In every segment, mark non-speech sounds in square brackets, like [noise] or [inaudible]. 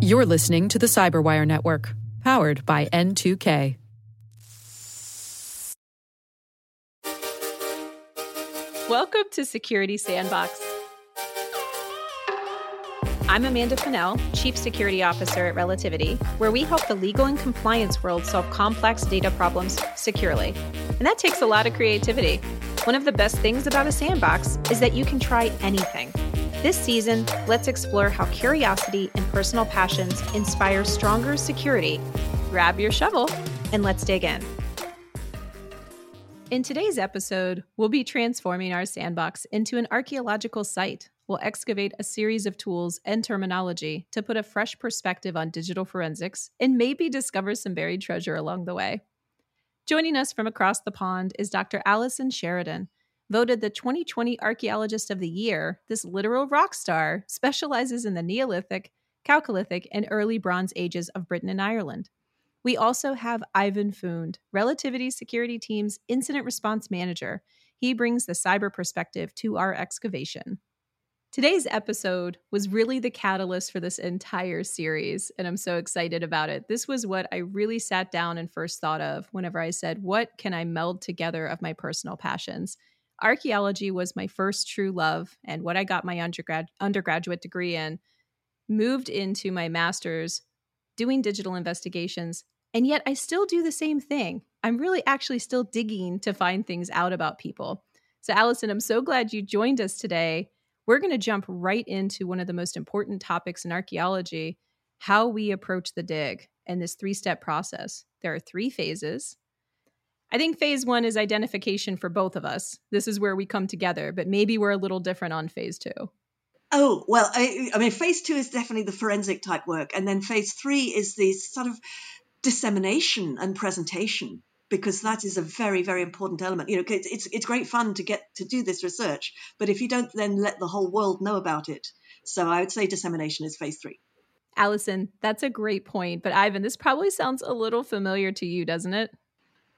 You're listening to the Cyberwire Network, powered by N2K. Welcome to Security Sandbox. I'm Amanda Fennell, Chief Security Officer at Relativity, where we help the legal and compliance world solve complex data problems securely. And that takes a lot of creativity. One of the best things about a sandbox is that you can try anything. This season, let's explore how curiosity and personal passions inspire stronger security. Grab your shovel and let's dig in. In today's episode, we'll be transforming our sandbox into an archaeological site. We'll excavate a series of tools and terminology to put a fresh perspective on digital forensics and maybe discover some buried treasure along the way. Joining us from across the pond is Dr. Alison Sheridan. Voted the 2020 Archaeologist of the Year, this literal rock star specializes in the Neolithic, Chalcolithic, and early Bronze Ages of Britain and Ireland. We also have Ivan Fund, Relativity Security Team's Incident Response Manager. He brings the cyber perspective to our excavation. Today's episode was really the catalyst for this entire series, and I'm so excited about it. This was what I really sat down and first thought of whenever I said, What can I meld together of my personal passions? Archaeology was my first true love, and what I got my undergrad- undergraduate degree in. Moved into my master's doing digital investigations, and yet I still do the same thing. I'm really actually still digging to find things out about people. So, Alison, I'm so glad you joined us today we're going to jump right into one of the most important topics in archaeology how we approach the dig and this three step process. There are three phases. I think phase one is identification for both of us. This is where we come together, but maybe we're a little different on phase two. Oh, well, I, I mean, phase two is definitely the forensic type work. And then phase three is the sort of dissemination and presentation because that is a very very important element you know it's, it's, it's great fun to get to do this research but if you don't then let the whole world know about it so i would say dissemination is phase three alison that's a great point but ivan this probably sounds a little familiar to you doesn't it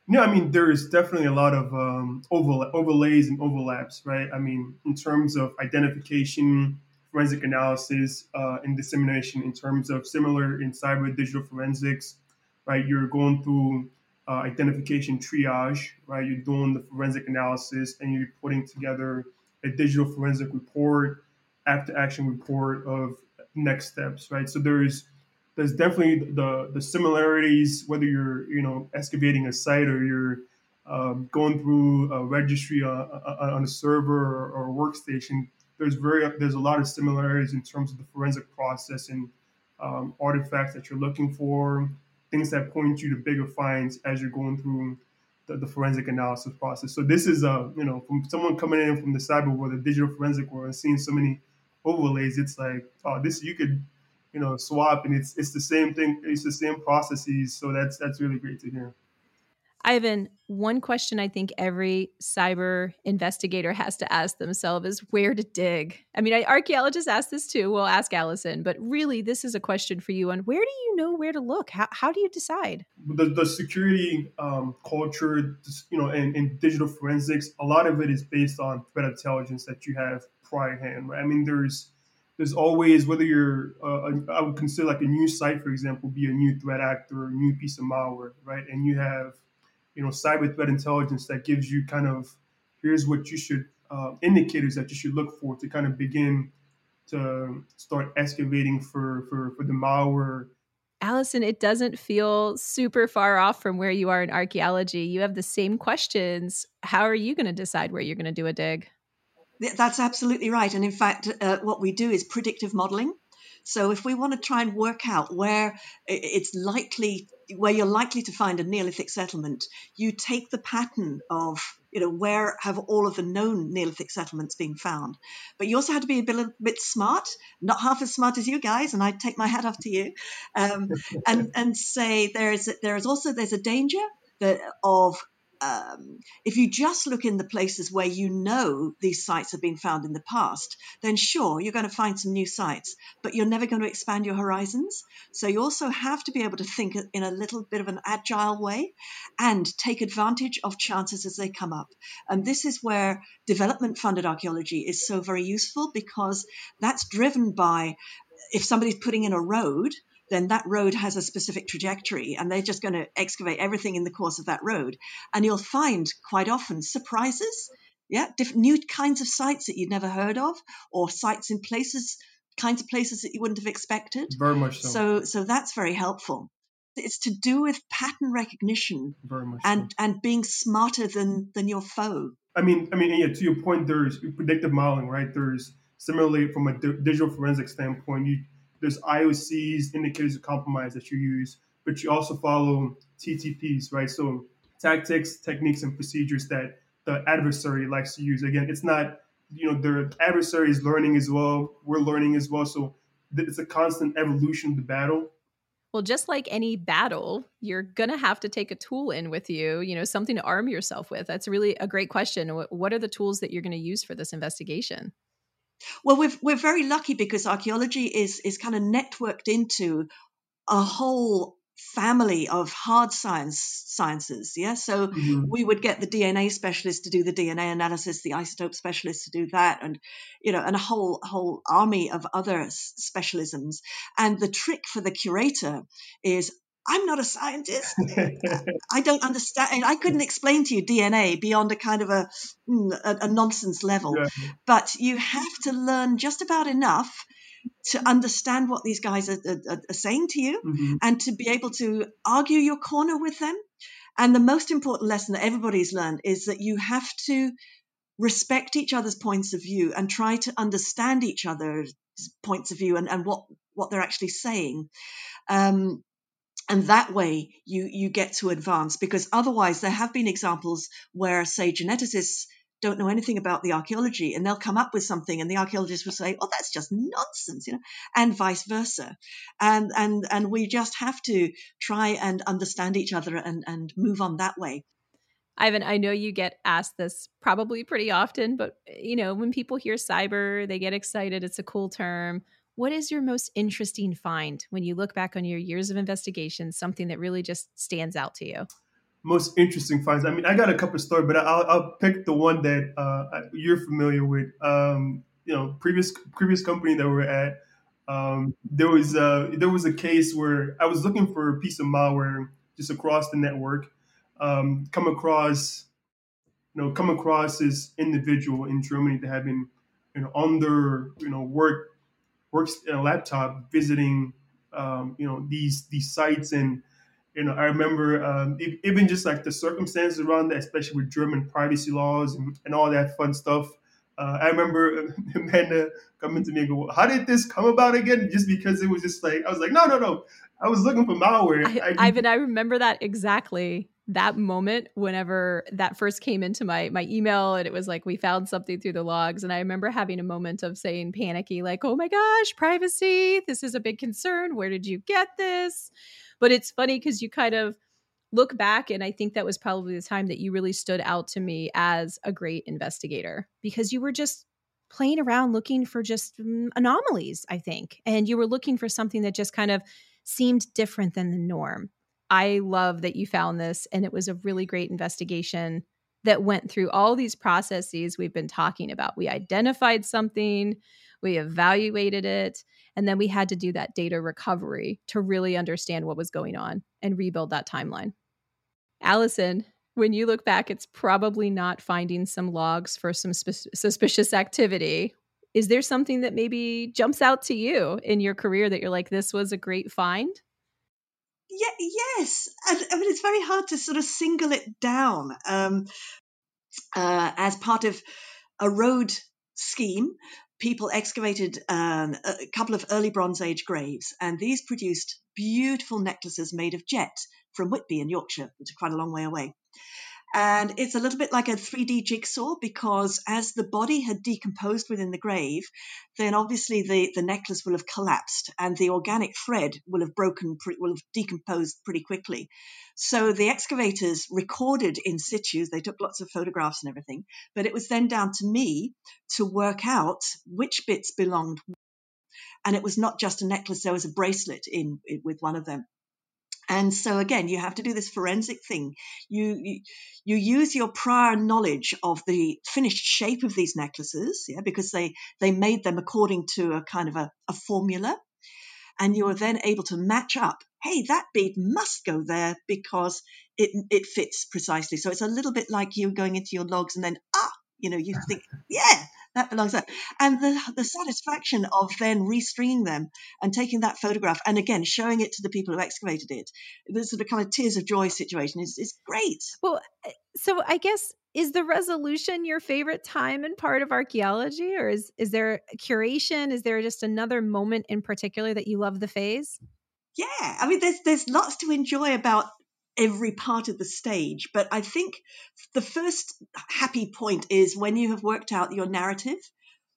no, I mean there is definitely a lot of um, overlays and overlaps, right? I mean, in terms of identification, forensic analysis, uh, and dissemination, in terms of similar in cyber digital forensics, right? You're going through uh, identification triage, right? You're doing the forensic analysis and you're putting together a digital forensic report, after action report of next steps, right? So there's there's definitely the the similarities whether you're you know excavating a site or you're um, going through a registry on, uh, uh, on a server or, a workstation. There's very there's a lot of similarities in terms of the forensic process and um, artifacts that you're looking for, things that point you to bigger finds as you're going through the, the forensic analysis process. So this is, uh, you know, from someone coming in from the cyber world, the digital forensic world, and seeing so many overlays, it's like, oh, this you could, you know, swap, and it's it's the same thing. It's the same processes. So that's that's really great to hear. Ivan, one question I think every cyber investigator has to ask themselves is where to dig. I mean, archaeologists ask this too. We'll ask Allison, but really, this is a question for you. And where do you know where to look? How, how do you decide? The, the security um, culture, you know, and, and digital forensics, a lot of it is based on threat intelligence that you have prior hand. Right? I mean, there's there's always whether you're uh, I would consider like a new site, for example, be a new threat actor, a new piece of malware, right? And you have you know cyber threat intelligence that gives you kind of here's what you should uh, indicators that you should look for to kind of begin to start excavating for for for the malware Alison, it doesn't feel super far off from where you are in archaeology. You have the same questions. How are you going to decide where you're going to do a dig? That's absolutely right. And in fact, uh, what we do is predictive modeling. So if we want to try and work out where it's likely, where you're likely to find a Neolithic settlement, you take the pattern of you know where have all of the known Neolithic settlements been found. But you also have to be a bit, a bit smart, not half as smart as you guys, and I take my hat off to you, um, and and say there is there is also there's a danger that of um, if you just look in the places where you know these sites have been found in the past, then sure, you're going to find some new sites, but you're never going to expand your horizons. So you also have to be able to think in a little bit of an agile way and take advantage of chances as they come up. And this is where development funded archaeology is so very useful because that's driven by if somebody's putting in a road, then that road has a specific trajectory and they're just going to excavate everything in the course of that road. And you'll find quite often surprises, yeah, different new kinds of sites that you'd never heard of, or sites in places, kinds of places that you wouldn't have expected. Very much so. So, so that's very helpful. It's to do with pattern recognition Very much and so. and being smarter than than your foe. I mean, I mean, yeah. To your point, there's predictive modeling, right? There's similarly from a di- digital forensic standpoint, you there's IOCs, indicators of compromise that you use, but you also follow TTPs, right? So tactics, techniques, and procedures that the adversary likes to use. Again, it's not, you know, the adversary is learning as well. We're learning as well. So it's a constant evolution of the battle. Well, just like any battle, you're going to have to take a tool in with you, you know, something to arm yourself with. That's really a great question. What are the tools that you're going to use for this investigation? Well, we're we're very lucky because archaeology is is kind of networked into a whole family of hard science sciences yeah so mm-hmm. we would get the dna specialist to do the dna analysis the isotope specialist to do that and you know and a whole whole army of other specialisms and the trick for the curator is I'm not a scientist. [laughs] I don't understand. I couldn't explain to you DNA beyond a kind of a, hmm, a, a nonsense level. Yeah. But you have to learn just about enough to understand what these guys are, are, are saying to you mm-hmm. and to be able to argue your corner with them. And the most important lesson that everybody's learned is that you have to respect each other's points of view and try to understand each other's points of view and, and what, what they're actually saying. Um, and mm. that way you you get to advance because otherwise there have been examples where say geneticists don't know anything about the archaeology and they'll come up with something and the archaeologist will say oh that's just nonsense you know and vice versa and and and we just have to try and understand each other and and move on that way Ivan, I know you get asked this probably pretty often, but you know, when people hear cyber, they get excited. It's a cool term. What is your most interesting find when you look back on your years of investigation, something that really just stands out to you? Most interesting finds. I mean, I got a couple stories, but I'll, I'll pick the one that uh, you're familiar with. Um, you know, previous previous company that we're at, um, there was a, there was a case where I was looking for a piece of malware just across the network. Um, come across, you know, come across this individual in Germany that had been, you know, on their, you know, work works in a laptop visiting um, you know these these sites and you know I remember um, even just like the circumstances around that, especially with German privacy laws and, and all that fun stuff. Uh, I remember [laughs] Amanda coming to me and go, "How did this come about again?" Just because it was just like I was like, "No, no, no." I was looking for malware. I, I, Ivan, I remember that exactly that moment whenever that first came into my my email and it was like we found something through the logs. And i remember having a moment of saying panicky like oh my gosh privacy this is a big concern. Where did you get this? But it's funny because you kind of look back and i think that was probably the time that you really stood out to me as a great investigator because you were just playing around looking for just mm, anomalies i think. And you were looking for something that just kind of seemed different than the norm I love that you found this and it was a really great investigation that went through all these processes we've been talking about. We identified something, we evaluated it, and then we had to do that data recovery to really understand what was going on and rebuild that timeline. Alison, when you look back, it's probably not finding some logs for some sp- suspicious activity. Is there something that maybe jumps out to you in your career that you're like, this was a great find? Yeah, yes. I, I mean, it's very hard to sort of single it down um, uh, as part of a road scheme. People excavated um, a couple of early Bronze Age graves, and these produced beautiful necklaces made of jet from Whitby in Yorkshire, which is quite a long way away. And it's a little bit like a 3D jigsaw because as the body had decomposed within the grave, then obviously the, the necklace will have collapsed and the organic thread will have broken, will have decomposed pretty quickly. So the excavators recorded in situ, they took lots of photographs and everything, but it was then down to me to work out which bits belonged. And it was not just a necklace, there was a bracelet in, in with one of them. And so again, you have to do this forensic thing. You, you, you use your prior knowledge of the finished shape of these necklaces, yeah, because they they made them according to a kind of a, a formula. and you are then able to match up. Hey, that bead must go there because it it fits precisely. So it's a little bit like you going into your logs and then ah, you know, you think, yeah, that belongs there. And the, the satisfaction of then restringing them and taking that photograph and again showing it to the people who excavated it, the sort of kind of tears of joy situation is, is great. Well, eh, so I guess is the resolution your favorite time and part of archaeology or is is there curation is there just another moment in particular that you love the phase yeah i mean there's there's lots to enjoy about every part of the stage. But I think the first happy point is when you have worked out your narrative.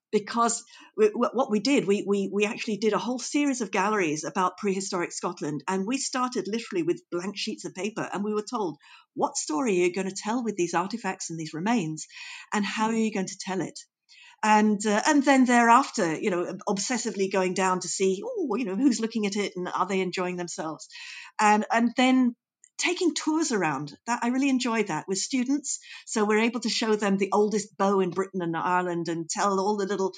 Because what we did, we, we, we actually did a whole series of galleries about prehistoric Scotland. And we started literally with blank sheets of paper. And we were told, what story are you going to tell with these artifacts and these remains? And how are you going to tell it? and uh, and then thereafter, you know, obsessively going down to see, oh, you know, who's looking at it and are they enjoying themselves, and and then taking tours around. That i really enjoyed that with students. So we're able to show them the oldest bow in britain and ireland and tell all the little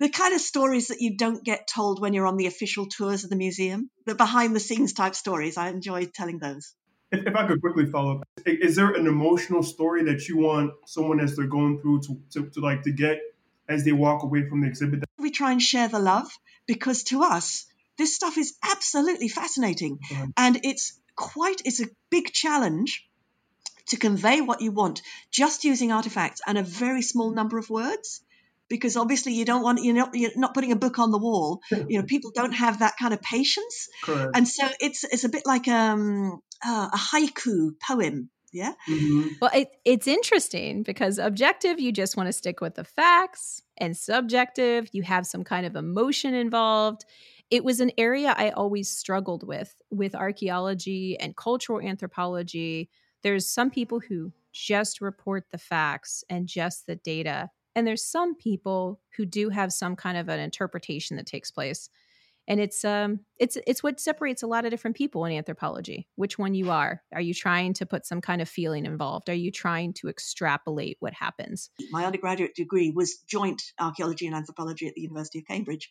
the kind of stories that you don't get told when you're on the official tours of the museum the behind the scenes type stories. I enjoy telling those. If, if i could quickly follow up is there an emotional story that you want someone as they're going through to, to, to like to get as they walk away from the exhibit? We try and share the love because to us this stuff is absolutely fascinating. And it's quite it's a big challenge to convey what you want just using artifacts and a very small number of words because obviously you don't want you're not you're not putting a book on the wall. You know people don't have that kind of patience. Correct. and so it's it's a bit like um, uh, a haiku poem yeah? Mm-hmm. well it, it's interesting because objective you just want to stick with the facts and subjective you have some kind of emotion involved it was an area I always struggled with with archaeology and cultural anthropology. There's some people who just report the facts and just the data. And there's some people who do have some kind of an interpretation that takes place. And it's um it's it's what separates a lot of different people in anthropology. Which one you are. Are you trying to put some kind of feeling involved? Are you trying to extrapolate what happens? My undergraduate degree was joint archaeology and anthropology at the University of Cambridge.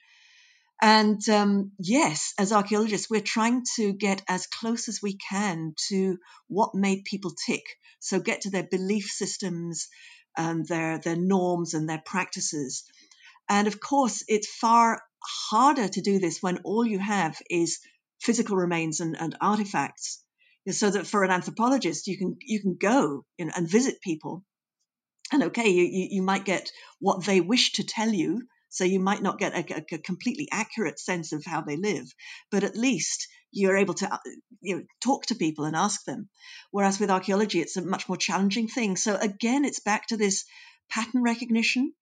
And um, yes, as archaeologists, we're trying to get as close as we can to what made people tick. So get to their belief systems, and their their norms and their practices. And of course, it's far harder to do this when all you have is physical remains and, and artifacts. So that for an anthropologist, you can you can go and visit people, and okay, you, you might get what they wish to tell you so you might not get a, a, completely accurate sense of how they live, but at least you're able to uh, you know, talk to people and ask them. Whereas with archaeology, it's a much more challenging thing. So again, it's back to this pattern recognition.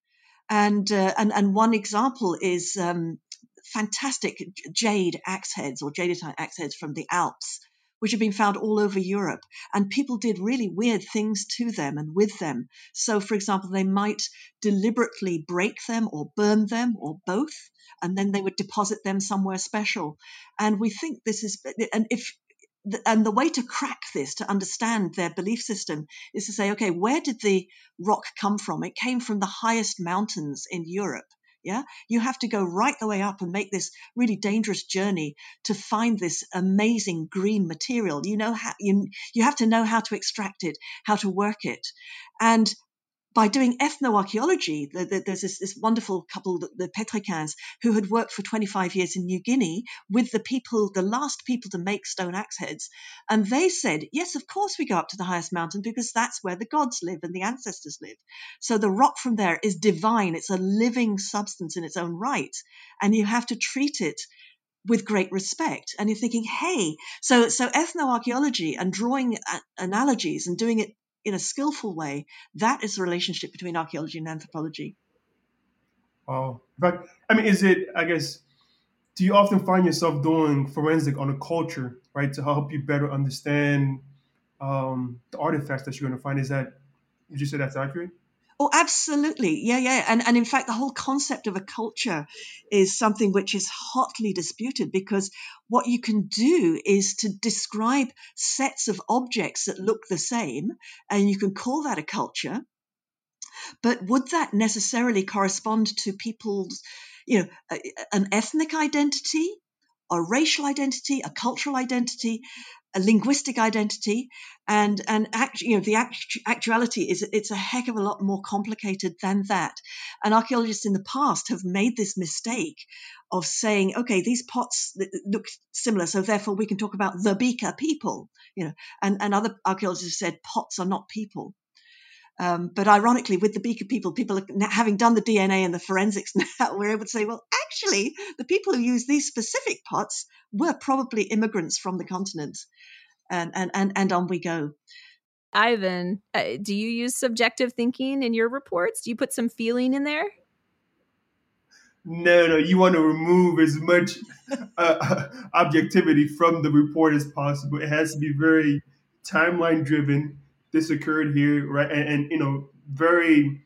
And uh, and and one example is um, fantastic jade axe heads or jadeite axe heads from the Alps which have been found all over Europe. And people did really weird things to them and with them. So, for example, they might deliberately break them or burn them or both, and then they would deposit them somewhere special. And we think this is, and if and the way to crack this to understand their belief system is to say okay where did the rock come from it came from the highest mountains in europe yeah, you have to go right the way up and make this really dangerous journey to find this amazing green material. You know how you you have to know how to extract it, how to work it, and by doing ethnoarchaeology, there's this, this, wonderful couple, the Pétrequins, who had worked for 25 years in New Guinea with the people, the last people to make stone axe heads. And they said, yes, of course we go up to the highest mountain because that's where the gods live and the ancestors live. So the rock from there is divine. It's a living substance in its own right. And you have to treat it with great respect. And you're thinking, hey, so so ethnoarchaeology and drawing analogies and doing it in a skillful way, that is the relationship between archaeology and anthropology. Wow. But I mean, is it, I guess, do you often find yourself doing forensic on a culture, right, to help you better understand um, the artifacts that you're going to find? Is that, would you say that's accurate? Oh, absolutely. Yeah, yeah. And, and in fact, the whole concept of a culture is something which is hotly disputed because what you can do is to describe sets of objects that look the same, and you can call that a culture. But would that necessarily correspond to people's, you know, an ethnic identity a racial identity, a cultural identity, a linguistic identity, and and act, you know the act, actuality is it's a heck of a lot more complicated than that. And archaeologists in the past have made this mistake of saying, okay, these pots look similar, so therefore we can talk about the Beaker people, you know, and and other archaeologists have said pots are not people. Um, but ironically, with the Beaker people, people having done the DNA and the forensics [laughs] now, we're able to say, well, actually, the people who use these specific pots were probably immigrants from the continent. And, and, and, and on we go. Ivan, uh, do you use subjective thinking in your reports? Do you put some feeling in there? No, no, you want to remove as much uh, [laughs] objectivity from the report as possible. It has to be very timeline driven this occurred here, right? And, and you know, very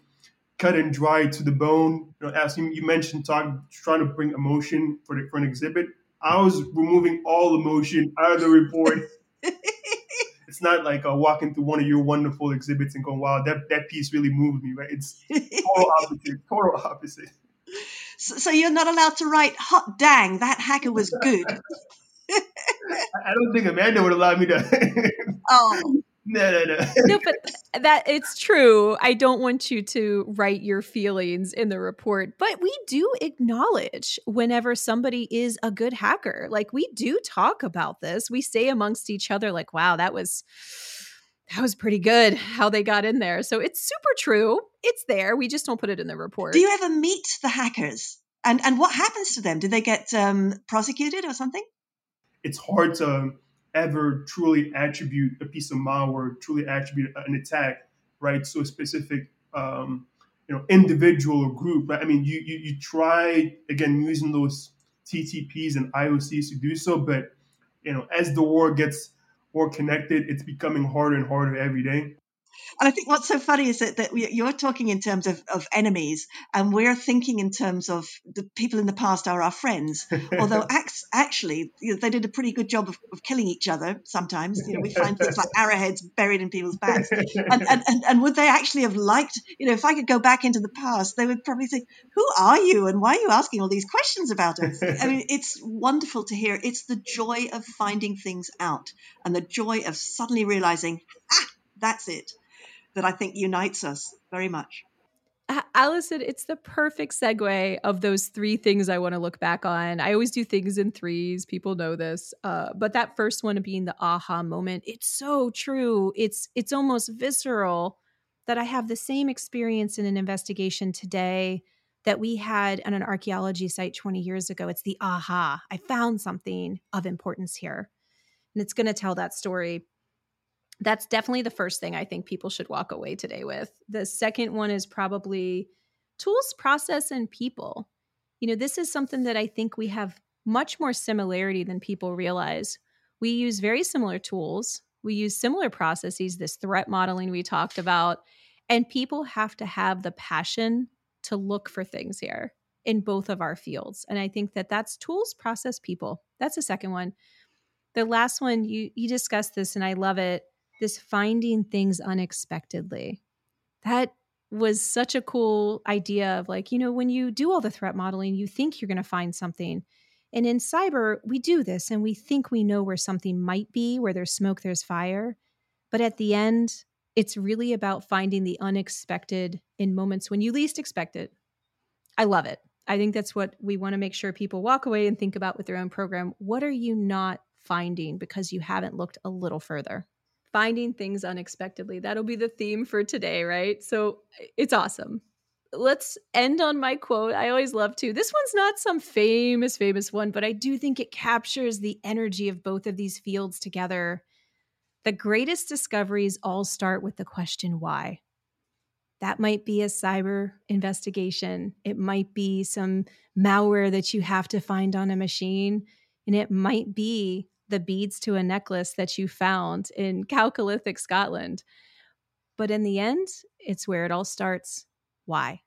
cut and dry to the bone. You know, as you, you mentioned, talk, trying to bring emotion for the, for an exhibit. I was removing all emotion out of the report. [laughs] it's not like uh, walking through one of your wonderful exhibits and going, "Wow, that that piece really moved me." Right? It's total [laughs] opposite. Total opposite. So, so you're not allowed to write "hot dang, that hacker was good." [laughs] I don't think Amanda would allow me to. oh, no, no, no. [laughs] no, but that it's true. I don't want you to write your feelings in the report, but we do acknowledge whenever somebody is a good hacker. Like we do talk about this. We say amongst each other, like, wow, that was that was pretty good how they got in there. So it's super true. It's there. We just don't put it in the report. Do you ever meet the hackers? And and what happens to them? Do they get um, prosecuted or something? It's hard to ever truly attribute a piece of malware, truly attribute an attack, right, to a specific um, you know individual or group. Right? I mean, you, you you try again using those TTPs and IOCs to do so, but you know, as the war gets more connected, it's becoming harder and harder every day. And I think what's so funny is that, that we, you're talking in terms of, of enemies, and we're thinking in terms of the people in the past are our friends. Although [laughs] actually, you know, they did a pretty good job of, of, killing each other sometimes. You know, we find things like [laughs] arrowheads buried in people's backs. And, and, and, and would they actually have liked, you know, if I could go back into the past, they would probably think, who are you and why are you asking all these questions about us? I mean, it's wonderful to hear. It's the joy of finding things out and the joy of suddenly realizing, ah, that's it that I think unites us very much. Alison, it's the perfect segue of those three things I want to look back on. I always do things in threes. People know this, uh, but that first one being the aha moment. It's so true. It's it's almost visceral that I have the same experience in an investigation today that we had on an archaeology site 20 years ago. It's the aha. I found something of importance here, and it's going to tell that story that's definitely the first thing I think people should walk away today with. The second one is probably tools, process, and people. You know, this is something that I think we have much more similarity than people realize. We use very similar tools, we use similar processes, this threat modeling we talked about, and people have to have the passion to look for things here in both of our fields. And I think that that's tools, process, people. That's the second one. The last one, you you discussed this and I love it this finding things unexpectedly. That was such a cool idea of like, you know, when you do all the threat modeling, you think you're going to find something. And in cyber, we do this and we think we know where something might be, where there's smoke, there's fire. But at the end, it's really about finding the unexpected in moments when you least expect it. I love it. I think that's what we want to make sure people walk away and think about with their own program. What are you not finding because you haven't looked a little further? Finding things unexpectedly. That'll be the theme for today, right? So it's awesome. Let's end on my quote. I always love to. This one's not some famous, famous one, but I do think it captures the energy of both of these fields together. The greatest discoveries all start with the question why. That might be a cyber investigation. It might be some malware that you have to find on a machine. And it might be the beads to a necklace that you found in Chalcolithic Scotland. But in the end, it's where it all starts. Why?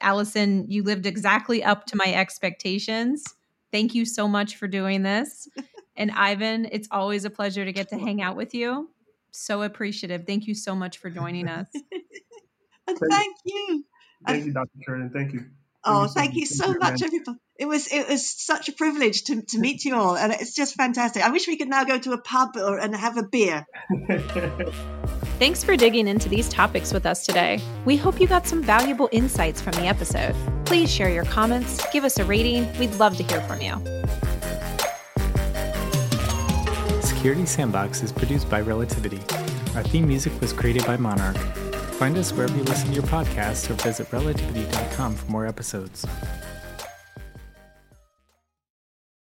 Alison, you lived exactly up to my expectations. Thank you so much for doing this. [laughs] and Ivan, it's always a pleasure to get to hang out with you. So appreciative. Thank you so much for joining us. [laughs] thank you. Thank you, Dr. Sheridan. Thank you. Oh, thank you so much, everybody. It was it was such a privilege to, to meet you all, and it's just fantastic. I wish we could now go to a pub or, and have a beer. [laughs] Thanks for digging into these topics with us today. We hope you got some valuable insights from the episode. Please share your comments, give us a rating. We'd love to hear from you. Security Sandbox is produced by Relativity. Our theme music was created by Monarch. Find us wherever you listen to your podcasts or visit relativity.com for more episodes.